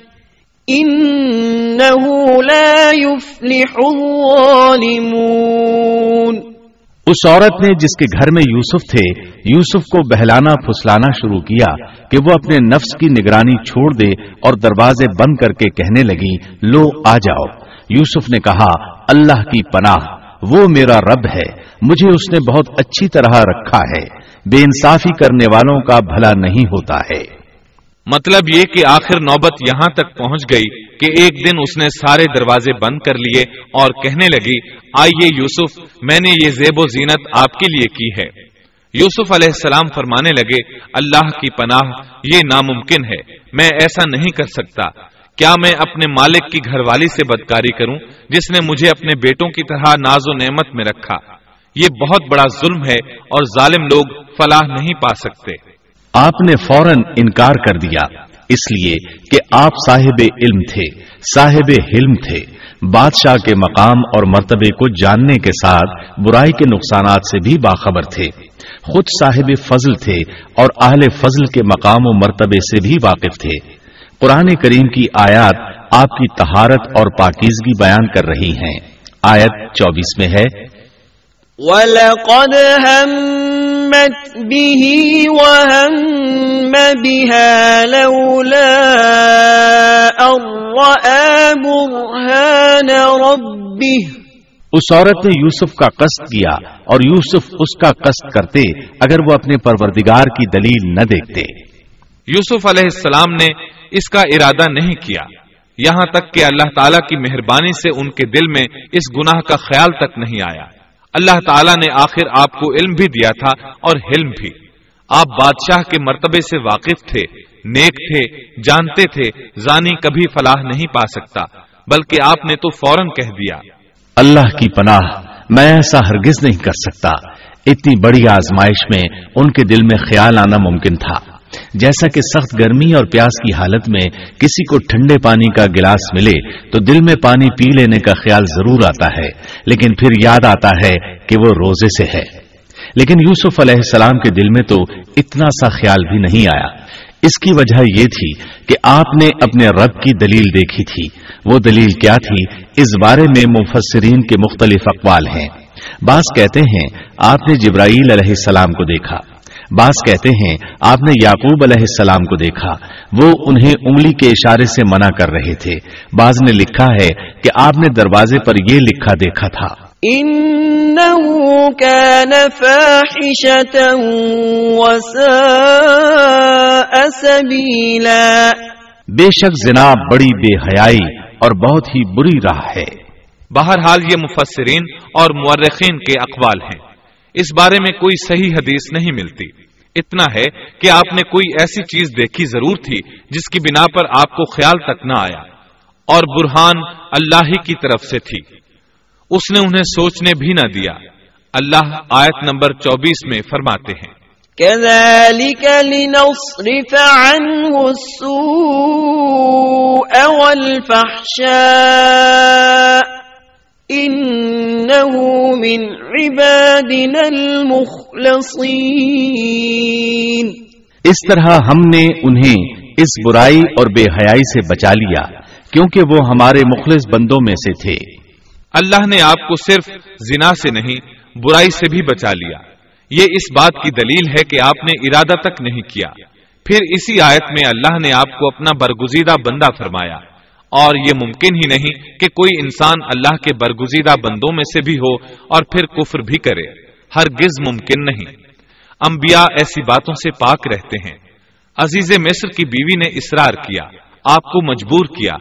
لا يفلح الظالمون اس عورت نے جس کے گھر میں یوسف تھے، یوسف کو بہلانا پھسلانا شروع کیا کہ وہ اپنے نفس کی نگرانی چھوڑ دے اور دروازے بند کر کے کہنے لگی، لو، آ جاؤ. یوسف نے کہا، اللہ کی پناہ، وہ میرا رب ہے، مجھے اس نے بہت اچھی طرح رکھا ہے، بے انصافی کرنے والوں کا بھلا نہیں ہوتا ہے. مطلب یہ کہ آخر نوبت یہاں تک پہنچ گئی کہ ایک دن اس نے سارے دروازے بند کر لیے اور کہنے لگی، آئیے یوسف، میں نے یہ زیب و زینت آپ کے لیے کی ہے۔ یوسف علیہ السلام فرمانے لگے، اللہ کی پناہ یہ ناممکن ہے، میں ایسا نہیں کر سکتا۔ کیا میں اپنے مالک کی گھر والی سے بدکاری کروں، جس نے مجھے اپنے بیٹوں کی طرح ناز و نعمت میں رکھا؟ یہ بہت بڑا ظلم ہے اور ظالم لوگ فلاح نہیں پا سکتے۔ آپ نے فوراً انکار کر دیا، اس لیے کہ آپ صاحب علم تھے، صاحب حلم تھے۔ بادشاہ کے مقام اور مرتبے کو جاننے کے ساتھ برائی کے نقصانات سے بھی باخبر تھے۔ خود صاحب فضل تھے اور اہل فضل کے مقام و مرتبے سے بھی واقف تھے۔ قرآن کریم کی آیات آپ کی تہارت اور پاکیزگی بیان کر رہی ہیں۔ آیت چوبیس میں ہے۔ وَلَقَدْ هَمَّتْ بِهِ وَهَمَّ بِهَا لَوْلَا أَرَّآ بُرْهَانَ رَبِّهِ اس عورت نے یوسف کا قصد کیا اور یوسف اس کا قصد کرتے اگر وہ اپنے پروردگار کی دلیل نہ دیکھتے۔ یوسف علیہ السلام نے اس کا ارادہ نہیں کیا۔ یہاں تک کہ اللہ تعالی کی مہربانی سے ان کے دل میں اس گناہ کا خیال تک نہیں آیا۔ اللہ تعالیٰ نے آخر آپ کو علم بھی دیا تھا اور حلم بھی۔ آپ بادشاہ کے مرتبے سے واقف تھے، نیک تھے، جانتے تھے، زانی کبھی فلاح نہیں پا سکتا، بلکہ آپ نے تو فوراً کہہ دیا۔ اللہ کی پناہ میں ایسا ہرگز نہیں کر سکتا۔ اتنی بڑی آزمائش میں ان کے دل میں خیال آنا ممکن تھا۔ جیسا کہ سخت گرمی اور پیاس کی حالت میں کسی کو ٹھنڈے پانی کا گلاس ملے تو دل میں پانی پی لینے کا خیال ضرور آتا ہے، لیکن پھر یاد آتا ہے کہ وہ روزے سے ہے۔ لیکن یوسف علیہ السلام کے دل میں تو اتنا سا خیال بھی نہیں آیا۔ اس کی وجہ یہ تھی کہ آپ نے اپنے رب کی دلیل دیکھی تھی۔ وہ دلیل کیا تھی؟ اس بارے میں مفسرین کے مختلف اقوال ہیں۔ بعض کہتے ہیں، آپ نے جبرائیل علیہ السلام کو دیکھا۔ بعض کہتے ہیں آپ نے یعقوب علیہ السلام کو دیکھا۔ وہ انہیں انگلی کے اشارے سے منع کر رہے تھے۔ بعض نے لکھا ہے کہ آپ نے دروازے پر یہ لکھا دیکھا تھا۔ إنه كان فاحشة وساء سبيلا۔ بے شک زنا بڑی بے حیائی اور بہت ہی بری راہ ہے۔ بہرحال یہ مفسرین اور مورخین کے اقوال ہیں۔ اس بارے میں کوئی صحیح حدیث نہیں ملتی۔ اتنا ہے کہ آپ نے کوئی ایسی چیز دیکھی ضرور تھی جس کی بنا پر آپ کو خیال تک نہ آیا۔ اور برہان اللہ ہی کی طرف سے تھی۔ اس نے انہیں سوچنے بھی نہ دیا۔ اللہ آیت نمبر چوبیس میں فرماتے ہیں۔ كذلك لنصرف عنه السوء والفحشاء۔ إنه من عبادنا المخلصين. اس طرح ہم نے انہیں اس برائی اور بے حیائی سے بچا لیا کیونکہ وہ ہمارے مخلص بندوں میں سے تھے۔ اللہ نے آپ کو صرف زنا سے نہیں برائی سے بھی بچا لیا۔ یہ اس بات کی دلیل ہے کہ آپ نے ارادہ تک نہیں کیا۔ پھر اسی آیت میں اللہ نے آپ کو اپنا برگزیدہ بندہ فرمایا۔ اور یہ ممکن ہی نہیں کہ کوئی انسان اللہ کے برگزیدہ بندوں میں سے بھی ہو اور پھر کفر بھی کرے، ہرگز ممکن نہیں۔ انبیاء ایسی باتوں سے پاک رہتے ہیں۔ عزیز مصر کی بیوی نے اصرار کیا، آپ کو مجبور کیا۔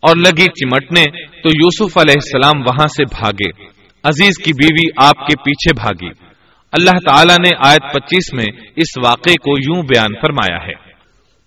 اور لگی چمٹنے تو یوسف علیہ السلام وہاں سے بھاگے۔ عزیز کی بیوی آپ کے پیچھے بھاگی۔ اللہ تعالیٰ نے آیت پچیس میں اس واقعے کو یوں بیان فرمایا ہے۔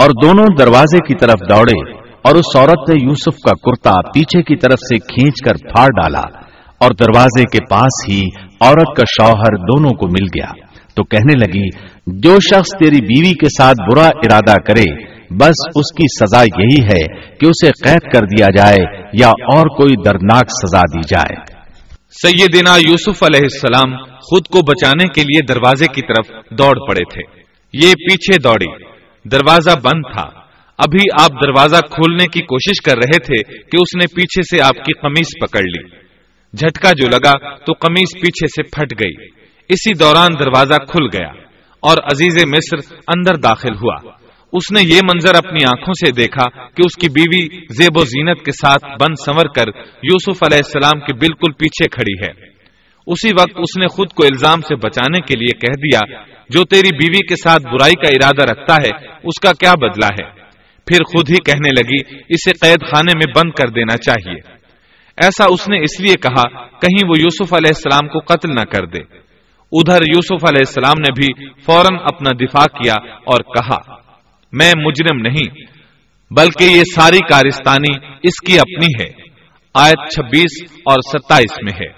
اور دونوں دروازے کی طرف دوڑے اور اس عورت نے یوسف کا کرتا پیچھے کی طرف سے کھینچ کر پھاڑ ڈالا اور دروازے کے پاس ہی عورت کا شوہر دونوں کو مل گیا۔ تو کہنے لگی، جو شخص تیری بیوی کے ساتھ برا ارادہ کرے، بس اس کی سزا یہی ہے کہ اسے قید کر دیا جائے یا اور کوئی دردناک سزا دی جائے۔ سیدنا یوسف علیہ السلام خود کو بچانے کے لیے دروازے کی طرف دوڑ پڑے تھے۔ یہ پیچھے دوڑی۔ دروازہ بند تھا۔ ابھی آپ دروازہ کھولنے کی کوشش کر رہے تھے کہ اس نے پیچھے سے آپ کی قمیص پکڑ لی۔ جھٹکا جو لگا تو قمیص پیچھے سے پھٹ گئی۔ اسی دوران دروازہ کھل گیا اور عزیز مصر اندر داخل ہوا۔ اس نے یہ منظر اپنی آنکھوں سے دیکھا کہ اس کی بیوی زیب و زینت کے ساتھ بند سنور کر یوسف علیہ السلام کے بالکل پیچھے کھڑی ہے۔ اسی وقت اس نے خود کو الزام سے بچانے کے لیے کہہ دیا، جو تیری بیوی کے ساتھ برائی کا ارادہ رکھتا ہے، اس کا کیا بدلا ہے؟ پھر خود ہی کہنے لگی، اسے قید خانے میں بند کر دینا چاہیے۔ ایسا اس نے اس لیے کہا، کہیں وہ یوسف علیہ السلام کو قتل نہ کر دے۔ ادھر یوسف علیہ السلام نے بھی فوراً اپنا دفاع کیا اور کہا، میں مجرم نہیں، بلکہ یہ ساری کارستانی اس کی اپنی ہے۔ آیت چھبیس اور ستائیس میں ہے۔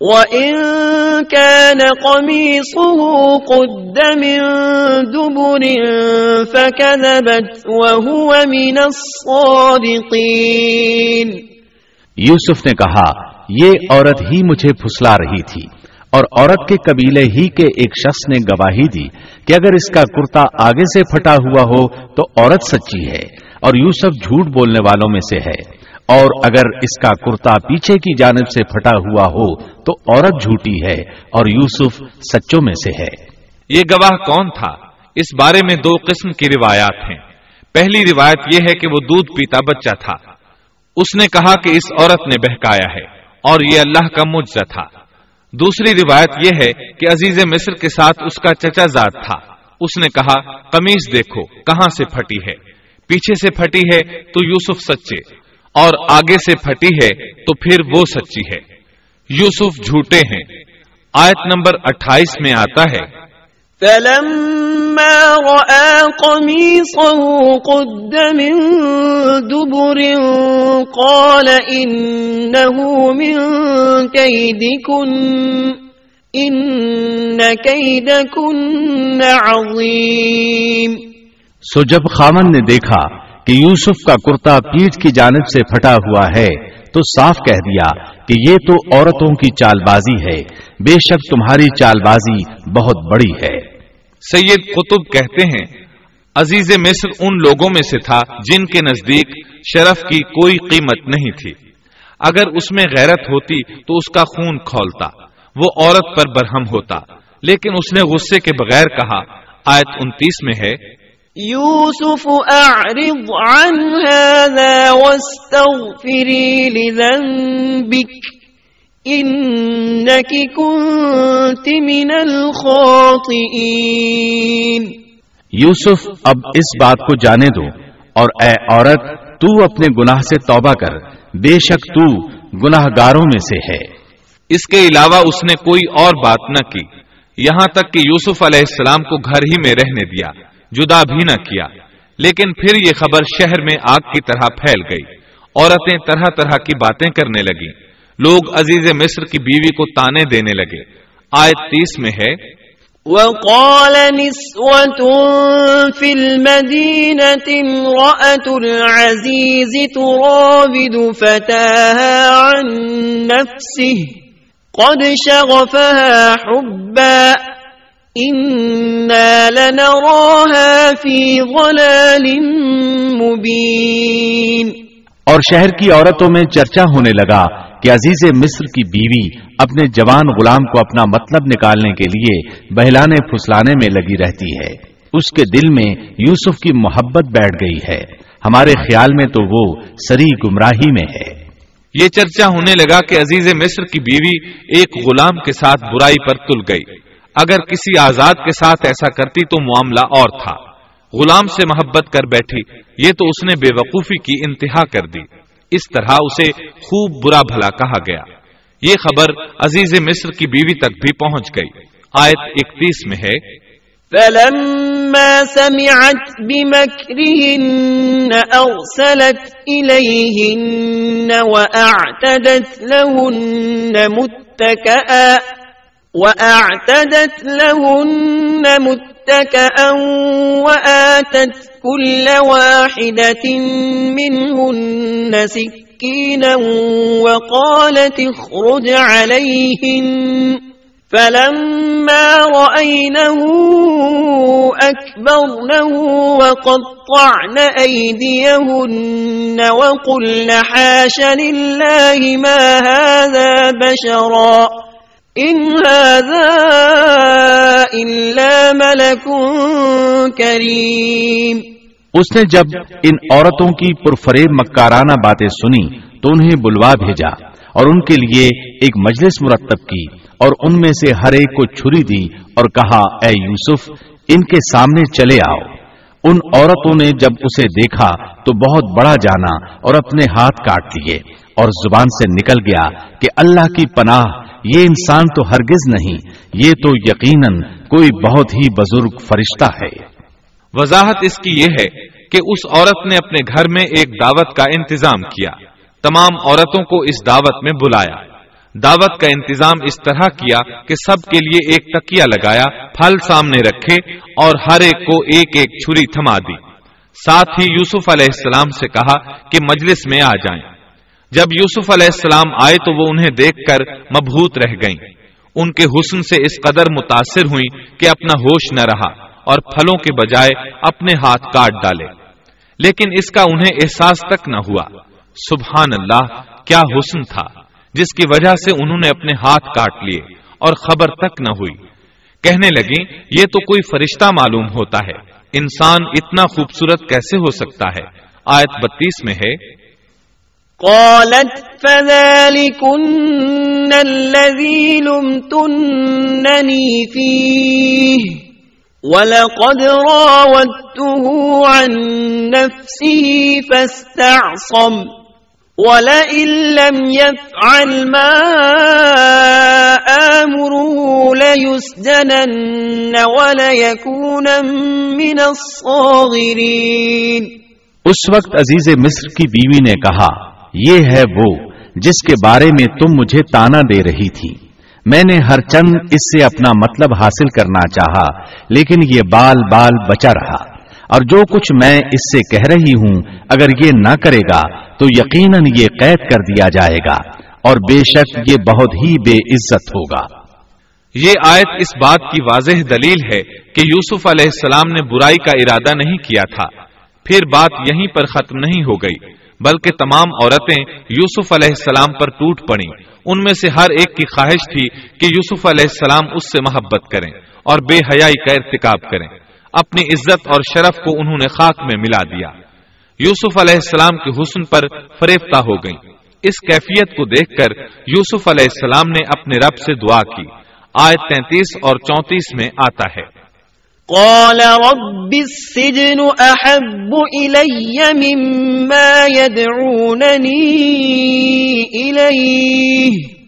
وإن كان قميصه قد من دبر فكذبت وهو من الصادقين یوسف نے کہا، یہ عورت ہی مجھے پھسلا رہی تھی، اور عورت کے قبیلے ہی کے ایک شخص نے گواہی دی کہ اگر اس کا کرتا آگے سے پھٹا ہوا ہو تو عورت سچی ہے، اور یوسف جھوٹ بولنے والوں میں سے ہے۔ اور اگر اس کا کرتا پیچھے کی جانب سے پھٹا ہوا ہو تو عورت جھوٹی ہے اور یوسف سچوں میں سے ہے۔ یہ گواہ کون تھا؟ اس بارے میں دو قسم کی روایات ہیں۔ پہلی روایت یہ ہے کہ وہ دودھ پیتا بچہ تھا۔ اس نے کہا کہ اس عورت نے بہکایا ہے اور یہ اللہ کا مجزہ تھا۔ دوسری روایت یہ ہے کہ عزیز مصر کے ساتھ اس کا چچا زاد تھا۔ اس نے کہا قمیض دیکھو، کہاں سے پھٹی ہے؟ پیچھے سے پھٹی ہے تو یوسف سچے۔ اور آگے سے پھٹی ہے تو پھر وہ سچی ہے۔ یوسف جھوٹے ہیں۔ آیت نمبر اٹھائیس میں آتا ہے۔ فلما رأى قميصه قد من دبر قال إنه من كيدكن إن كيدكن عظيم۔ سو جب خامن نے دیکھا کہ یوسف کا کرتا پیٹ کی جانب سے پھٹا ہوا ہے، تو صاف کہہ دیا کہ یہ تو عورتوں کی چال بازی ہے۔ بے شک تمہاری چال بازی بہت بڑی ہے۔ سید قطب کہتے ہیں، عزیز مصر ان لوگوں میں سے تھا جن کے نزدیک شرف کی کوئی قیمت نہیں تھی۔ اگر اس میں غیرت ہوتی تو اس کا خون کھولتا، وہ عورت پر برہم ہوتا۔ لیکن اس نے غصے کے بغیر کہا، آیت انتیس میں ہے يوسف أعرض عن هذا واستغفري لذنبك إنك كنت من الخاطئين. یوسف اب اس بات کو جانے دو اور اے عورت تو اپنے گناہ سے توبہ کر بے شک تو گناہ گاروں میں سے ہے۔ اس کے علاوہ اس نے کوئی اور بات نہ کی یہاں تک کہ یوسف علیہ السلام کو گھر ہی میں رہنے دیا۔ جدا بھی نہ کیا۔ لیکن پھر یہ خبر شہر میں آگ کی طرح پھیل گئی۔ عورتیں طرح طرح کی باتیں کرنے لگی لوگ عزیز مصر کی بیوی کو تانے دینے لگے۔ آیت تیس میں ہے، وقال نسوة في المدينة امرأة العزيز تراود فتاها عن نفسه، قد شغفها حبا. اور شہر کی عورتوں میں چرچا ہونے لگا کہ عزیز مصر کی بیوی اپنے جوان غلام کو اپنا مطلب نکالنے کے لیے بہلانے پھسلانے میں لگی رہتی ہے۔ اس کے دل میں یوسف کی محبت بیٹھ گئی ہے۔ ہمارے خیال میں تو وہ سری گمراہی میں ہے۔ یہ چرچا ہونے لگا کہ عزیز مصر کی بیوی ایک غلام کے ساتھ برائی پر تل گئی۔ اگر کسی آزاد کے ساتھ ایسا کرتی تو معاملہ اور تھا۔ غلام سے محبت کر بیٹھی، یہ تو اس نے بے وقوفی کی انتہا کر دی۔ اس طرح اسے خوب برا بھلا کہا گیا۔ یہ خبر عزیز مصر کی بیوی تک بھی پہنچ گئی۔ آیت اکتیس میں ہے۔ فلما سمعت بمكرهن أرسلت إليهن وأعتدت لهن متكئا وأعتدت لهن متكأا وآتت كل واحدة منهن سكينا وقالت اخرج عليهن فلما رأينه أكبرنه وقطعن أيديهن وقلن حاش لله ما هذا بشرا ان ملك کریم اس نے جب ان عورتوں کی پرفریب مکارانہ باتیں سنی تو انہیں بلوا بھیجا اور ان کے لیے ایک مجلس مرتب کی اور ان میں سے ہر ایک کو چھری دی اور کہا، اے یوسف، ان کے سامنے چلے آؤ۔ ان عورتوں نے جب اسے دیکھا تو بہت بڑا جانا اور اپنے ہاتھ کاٹ دیے اور زبان سے نکل گیا کہ اللہ کی پناہ یہ انسان تو ہرگز نہیں، یہ تو یقیناً کوئی بہت ہی بزرگ فرشتہ ہے۔ وضاحت اس کی یہ ہے کہ اس عورت نے اپنے گھر میں ایک دعوت کا انتظام کیا۔ تمام عورتوں کو اس دعوت میں بلایا۔ دعوت کا انتظام اس طرح کیا کہ سب کے لیے ایک تکیا لگایا، پھل سامنے رکھے اور ہر ایک کو ایک ایک چھری تھما دی۔ ساتھ ہی یوسف علیہ السلام سے کہا کہ مجلس میں آ جائیں۔ جب یوسف علیہ السلام آئے تو وہ انہیں دیکھ کر مبہوت رہ گئیں۔ ان کے حسن سے اس قدر متاثر ہوئی کہ اپنا ہوش نہ رہا اور پھلوں کے بجائے اپنے ہاتھ کاٹ ڈالے۔ لیکن اس کا انہیں احساس تک نہ ہوا۔ سبحان اللہ، کیا حسن تھا، جس کی وجہ سے انہوں نے اپنے ہاتھ کاٹ لیے اور خبر تک نہ ہوئی۔ کہنے لگیں، یہ تو کوئی فرشتہ معلوم ہوتا ہے۔ انسان اتنا خوبصورت کیسے ہو سکتا ہے؟ آیت بتیس میں ہے۔ قالت فذلكن الذي لمتنني فيه ولقد راودته عن نفسه فاستعصم ولئن لم يفعل ما آمره ليسجنن وليكون من الصاغرين اس وقت عزیز مصر کی بیوی نے کہا یہ ہے وہ جس کے بارے میں تم مجھے تانا دے رہی تھی۔ میں نے ہر چند اس سے اپنا مطلب حاصل کرنا چاہا، لیکن یہ بال بال بچا رہا۔ اور جو کچھ میں اس سے کہہ رہی ہوں، اگر یہ نہ کرے گا، تو یقیناً یہ قید کر دیا جائے گا۔ اور بے شک یہ بہت ہی بے عزت ہوگا۔ یہ آیت اس بات کی واضح دلیل ہے کہ یوسف علیہ السلام نے برائی کا ارادہ نہیں کیا تھا۔ پھر بات یہیں پر ختم نہیں ہو گئی۔ بلکہ تمام عورتیں یوسف علیہ السلام پر ٹوٹ پڑیں۔ ان میں سے ہر ایک کی خواہش تھی کہ یوسف علیہ السلام اس سے محبت کریں اور بے حیائی کا ارتکاب کریں۔ اپنی عزت اور شرف کو انہوں نے خاک میں ملا دیا۔ یوسف علیہ السلام کے حسن پر فریفتہ ہو گئیں۔ اس کیفیت کو دیکھ کر یوسف علیہ السلام نے اپنے رب سے دعا کی۔ آیت تینتیس اور چونتیس میں آتا ہے۔ قال رب السجن احب الي مما يدعونني اليه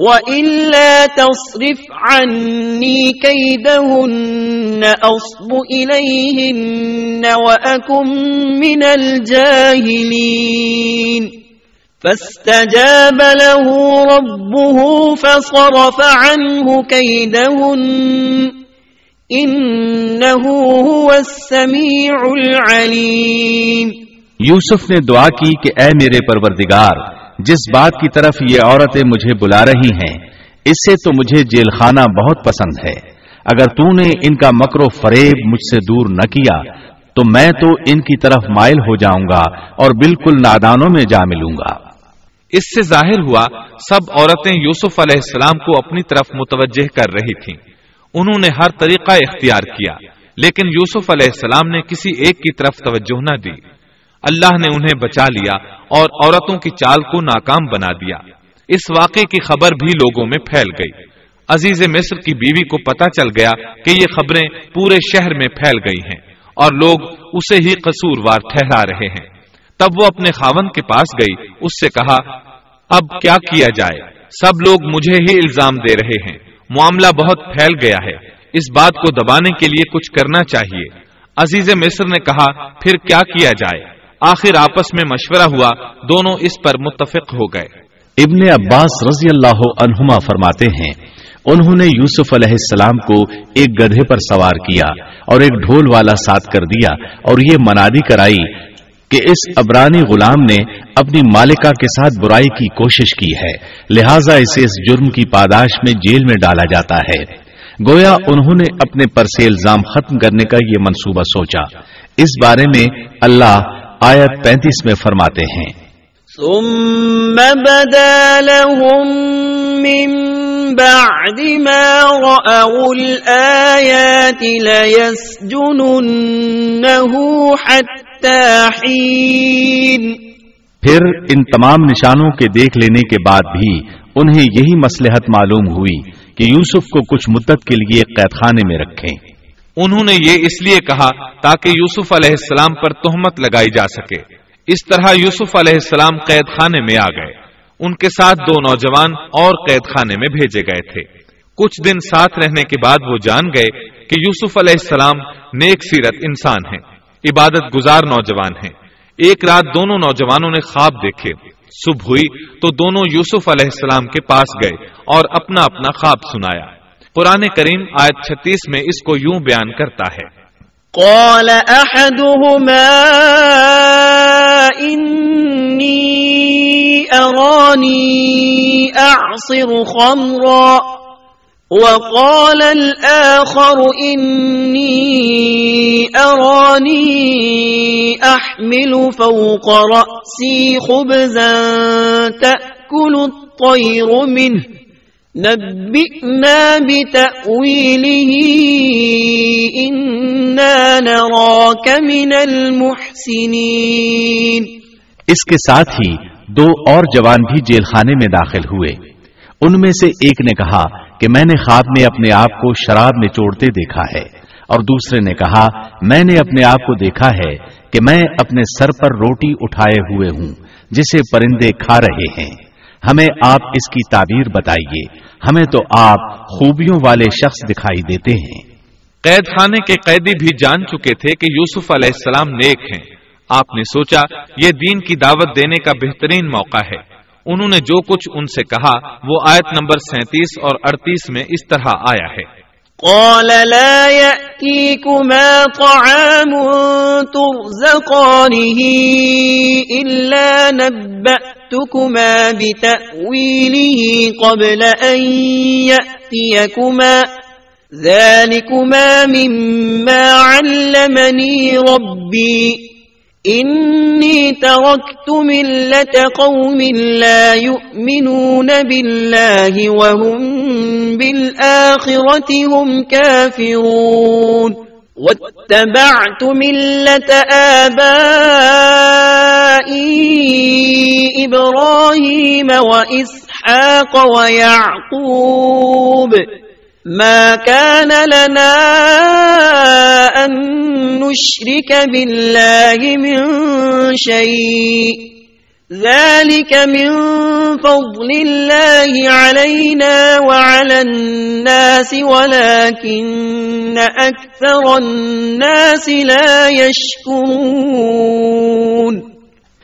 وَإِلَّا تَصْرِفْ عَنِّي كَيْدَهُنَّ أَصْبُ إِلَيْهِنَّ وَأَكُمْ مِنَ الْجَاهِلِينَ فَاسْتَجَابَ لَهُ رَبُّهُ فَصَرَفَ عَنْهُ كَيْدَهُنَّ إِنَّهُ هُوَ السَّمِيعُ الْعَلِيمُ. یوسف نے دعا کی کہ اے میرے پروردگار جس بات کی طرف یہ عورتیں مجھے بلا رہی ہیں اس سے تو مجھے جیل خانہ بہت پسند ہے۔ اگر تو نے ان کا مکر و فریب مجھ سے دور نہ کیا تو میں تو ان کی طرف مائل ہو جاؤں گا اور بالکل نادانوں میں جا ملوں گا۔ اس سے ظاہر ہوا سب عورتیں یوسف علیہ السلام کو اپنی طرف متوجہ کر رہی تھیں۔ انہوں نے ہر طریقہ اختیار کیا، لیکن یوسف علیہ السلام نے کسی ایک کی طرف توجہ نہ دی۔ اللہ نے انہیں بچا لیا اور عورتوں کی چال کو ناکام بنا دیا۔ اس واقعے کی خبر بھی لوگوں میں پھیل گئی۔ عزیز مصر کی بیوی کو پتا چل گیا کہ یہ خبریں پورے شہر میں پھیل گئی ہیں اور لوگ اسے ہی قصوروار ٹھہرا رہے ہیں۔ تب وہ اپنے خاون کے پاس گئی، اس سے کہا، اب کیا کیا جائے؟ سب لوگ مجھے ہی الزام دے رہے ہیں۔ معاملہ بہت پھیل گیا ہے۔ اس بات کو دبانے کے لیے کچھ کرنا چاہیے۔ عزیز مصر نے کہا، پھر کیا کیا جائے؟ آخر آپس میں مشورہ ہوا، دونوں اس پر متفق ہو گئے۔ ابن عباس رضی اللہ عنہما فرماتے ہیں، انہوں نے یوسف علیہ السلام کو ایک گدھے پر سوار کیا اور ایک ڈھول والا ساتھ کر دیا اور یہ منادی کرائی کہ اس ابرانی غلام نے اپنی مالکہ کے ساتھ برائی کی کوشش کی ہے، لہٰذا اسے اس جرم کی پاداش میں جیل میں ڈالا جاتا ہے۔ گویا انہوں نے اپنے پر سے الزام ختم کرنے کا یہ منصوبہ سوچا۔ اس بارے میں اللہ آیت پینتیس میں فرماتے ہیں۔ ثم بدا لهم من بعد ما رأوا الآيات ليسجننه حتى پھر ان تمام نشانوں کے دیکھ لینے کے بعد بھی انہیں یہی مسلحت معلوم ہوئی کہ یوسف کو کچھ مدت کے لیے قید خانے میں رکھیں۔ انہوں نے یہ اس لیے کہا تاکہ یوسف علیہ السلام پر تہمت لگائی جا سکے۔ اس طرح یوسف علیہ السلام قید خانے میں آ گئے۔ ان کے ساتھ دو نوجوان اور قید خانے میں بھیجے گئے تھے۔ کچھ دن ساتھ رہنے کے بعد وہ جان گئے کہ یوسف علیہ السلام نیک سیرت انسان ہیں۔ عبادت گزار نوجوان ہیں۔ ایک رات دونوں نوجوانوں نے خواب دیکھے۔ صبح ہوئی تو دونوں یوسف علیہ السلام کے پاس گئے اور اپنا اپنا خواب سنایا۔ قرآن کریم آیت چھتیس میں اس کو یوں بیان کرتا ہے۔ قال احدهما انی ارانی اعصر خمرا۔ وقال الاخر انی ارانی احمل فوق رأسی خبزا تأکل الطیر منه. نبئنا بتأويله، إنا نراك من المحسنين. اس کے ساتھ ہی دو اور جوان بھی جیل خانے میں داخل ہوئے۔ ان میں سے ایک نے کہا کہ میں نے خواب میں اپنے آپ کو شراب نچوڑتے دیکھا ہے۔ اور دوسرے نے کہا، میں نے اپنے آپ کو دیکھا ہے کہ میں اپنے سر پر روٹی اٹھائے ہوئے ہوں، جسے پرندے کھا رہے ہیں۔ ہمیں آپ اس کی تعبیر بتائیے۔ ہمیں تو آپ خوبیوں والے شخص دکھائی دیتے ہیں۔ قید خانے کے قیدی بھی جان چکے تھے کہ یوسف علیہ السلام نیک ہیں۔ آپ نے سوچا، یہ دین کی دعوت دینے کا بہترین موقع ہے۔ انہوں نے جو کچھ ان سے کہا، وہ آیت نمبر سینتیس اور اڑتیس میں اس طرح آیا ہے۔ قال لا يأتيكما طعام ترزقانه إلا نبأتكما بتأويله قبل أن يأتيكما، ذلكما مما علمني ربي۔ إني تركت ملة قوم لا يؤمنون بالله وهم بالآخرة هم كافرون. واتبعت ملت آبائی ملة آبائي إبراهيم وإسحاق ويعقوب. ما كان لنا أن نشرك بالله من شيء ذلك من فضل الله علينا وعلى الناس ولكن أكثر الناس لا يشكرون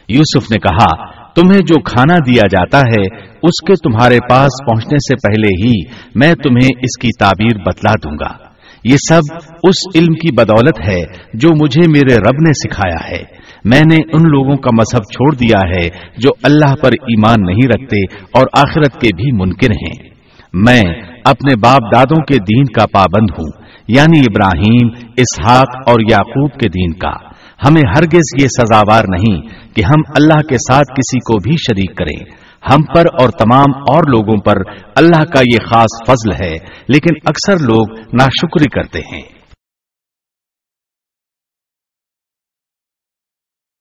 یوسف نے کہا، تمہیں جو کھانا دیا جاتا ہے اس کے تمہارے پاس پہنچنے سے پہلے ہی میں تمہیں اس کی تعبیر بتلا دوں گا۔ یہ سب اس علم کی بدولت ہے جو مجھے میرے رب نے سکھایا ہے۔ میں نے ان لوگوں کا مذہب چھوڑ دیا ہے جو اللہ پر ایمان نہیں رکھتے اور آخرت کے بھی منکر ہیں۔ میں اپنے باپ دادوں کے دین کا پابند ہوں یعنی ابراہیم، اسحاق اور یعقوب کے دین کا۔ ہمیں ہرگز یہ سزاوار نہیں کہ ہم اللہ کے ساتھ کسی کو بھی شریک کریں۔ ہم پر اور تمام اور لوگوں پر اللہ کا یہ خاص فضل ہے، لیکن اکثر لوگ ناشکری کرتے ہیں۔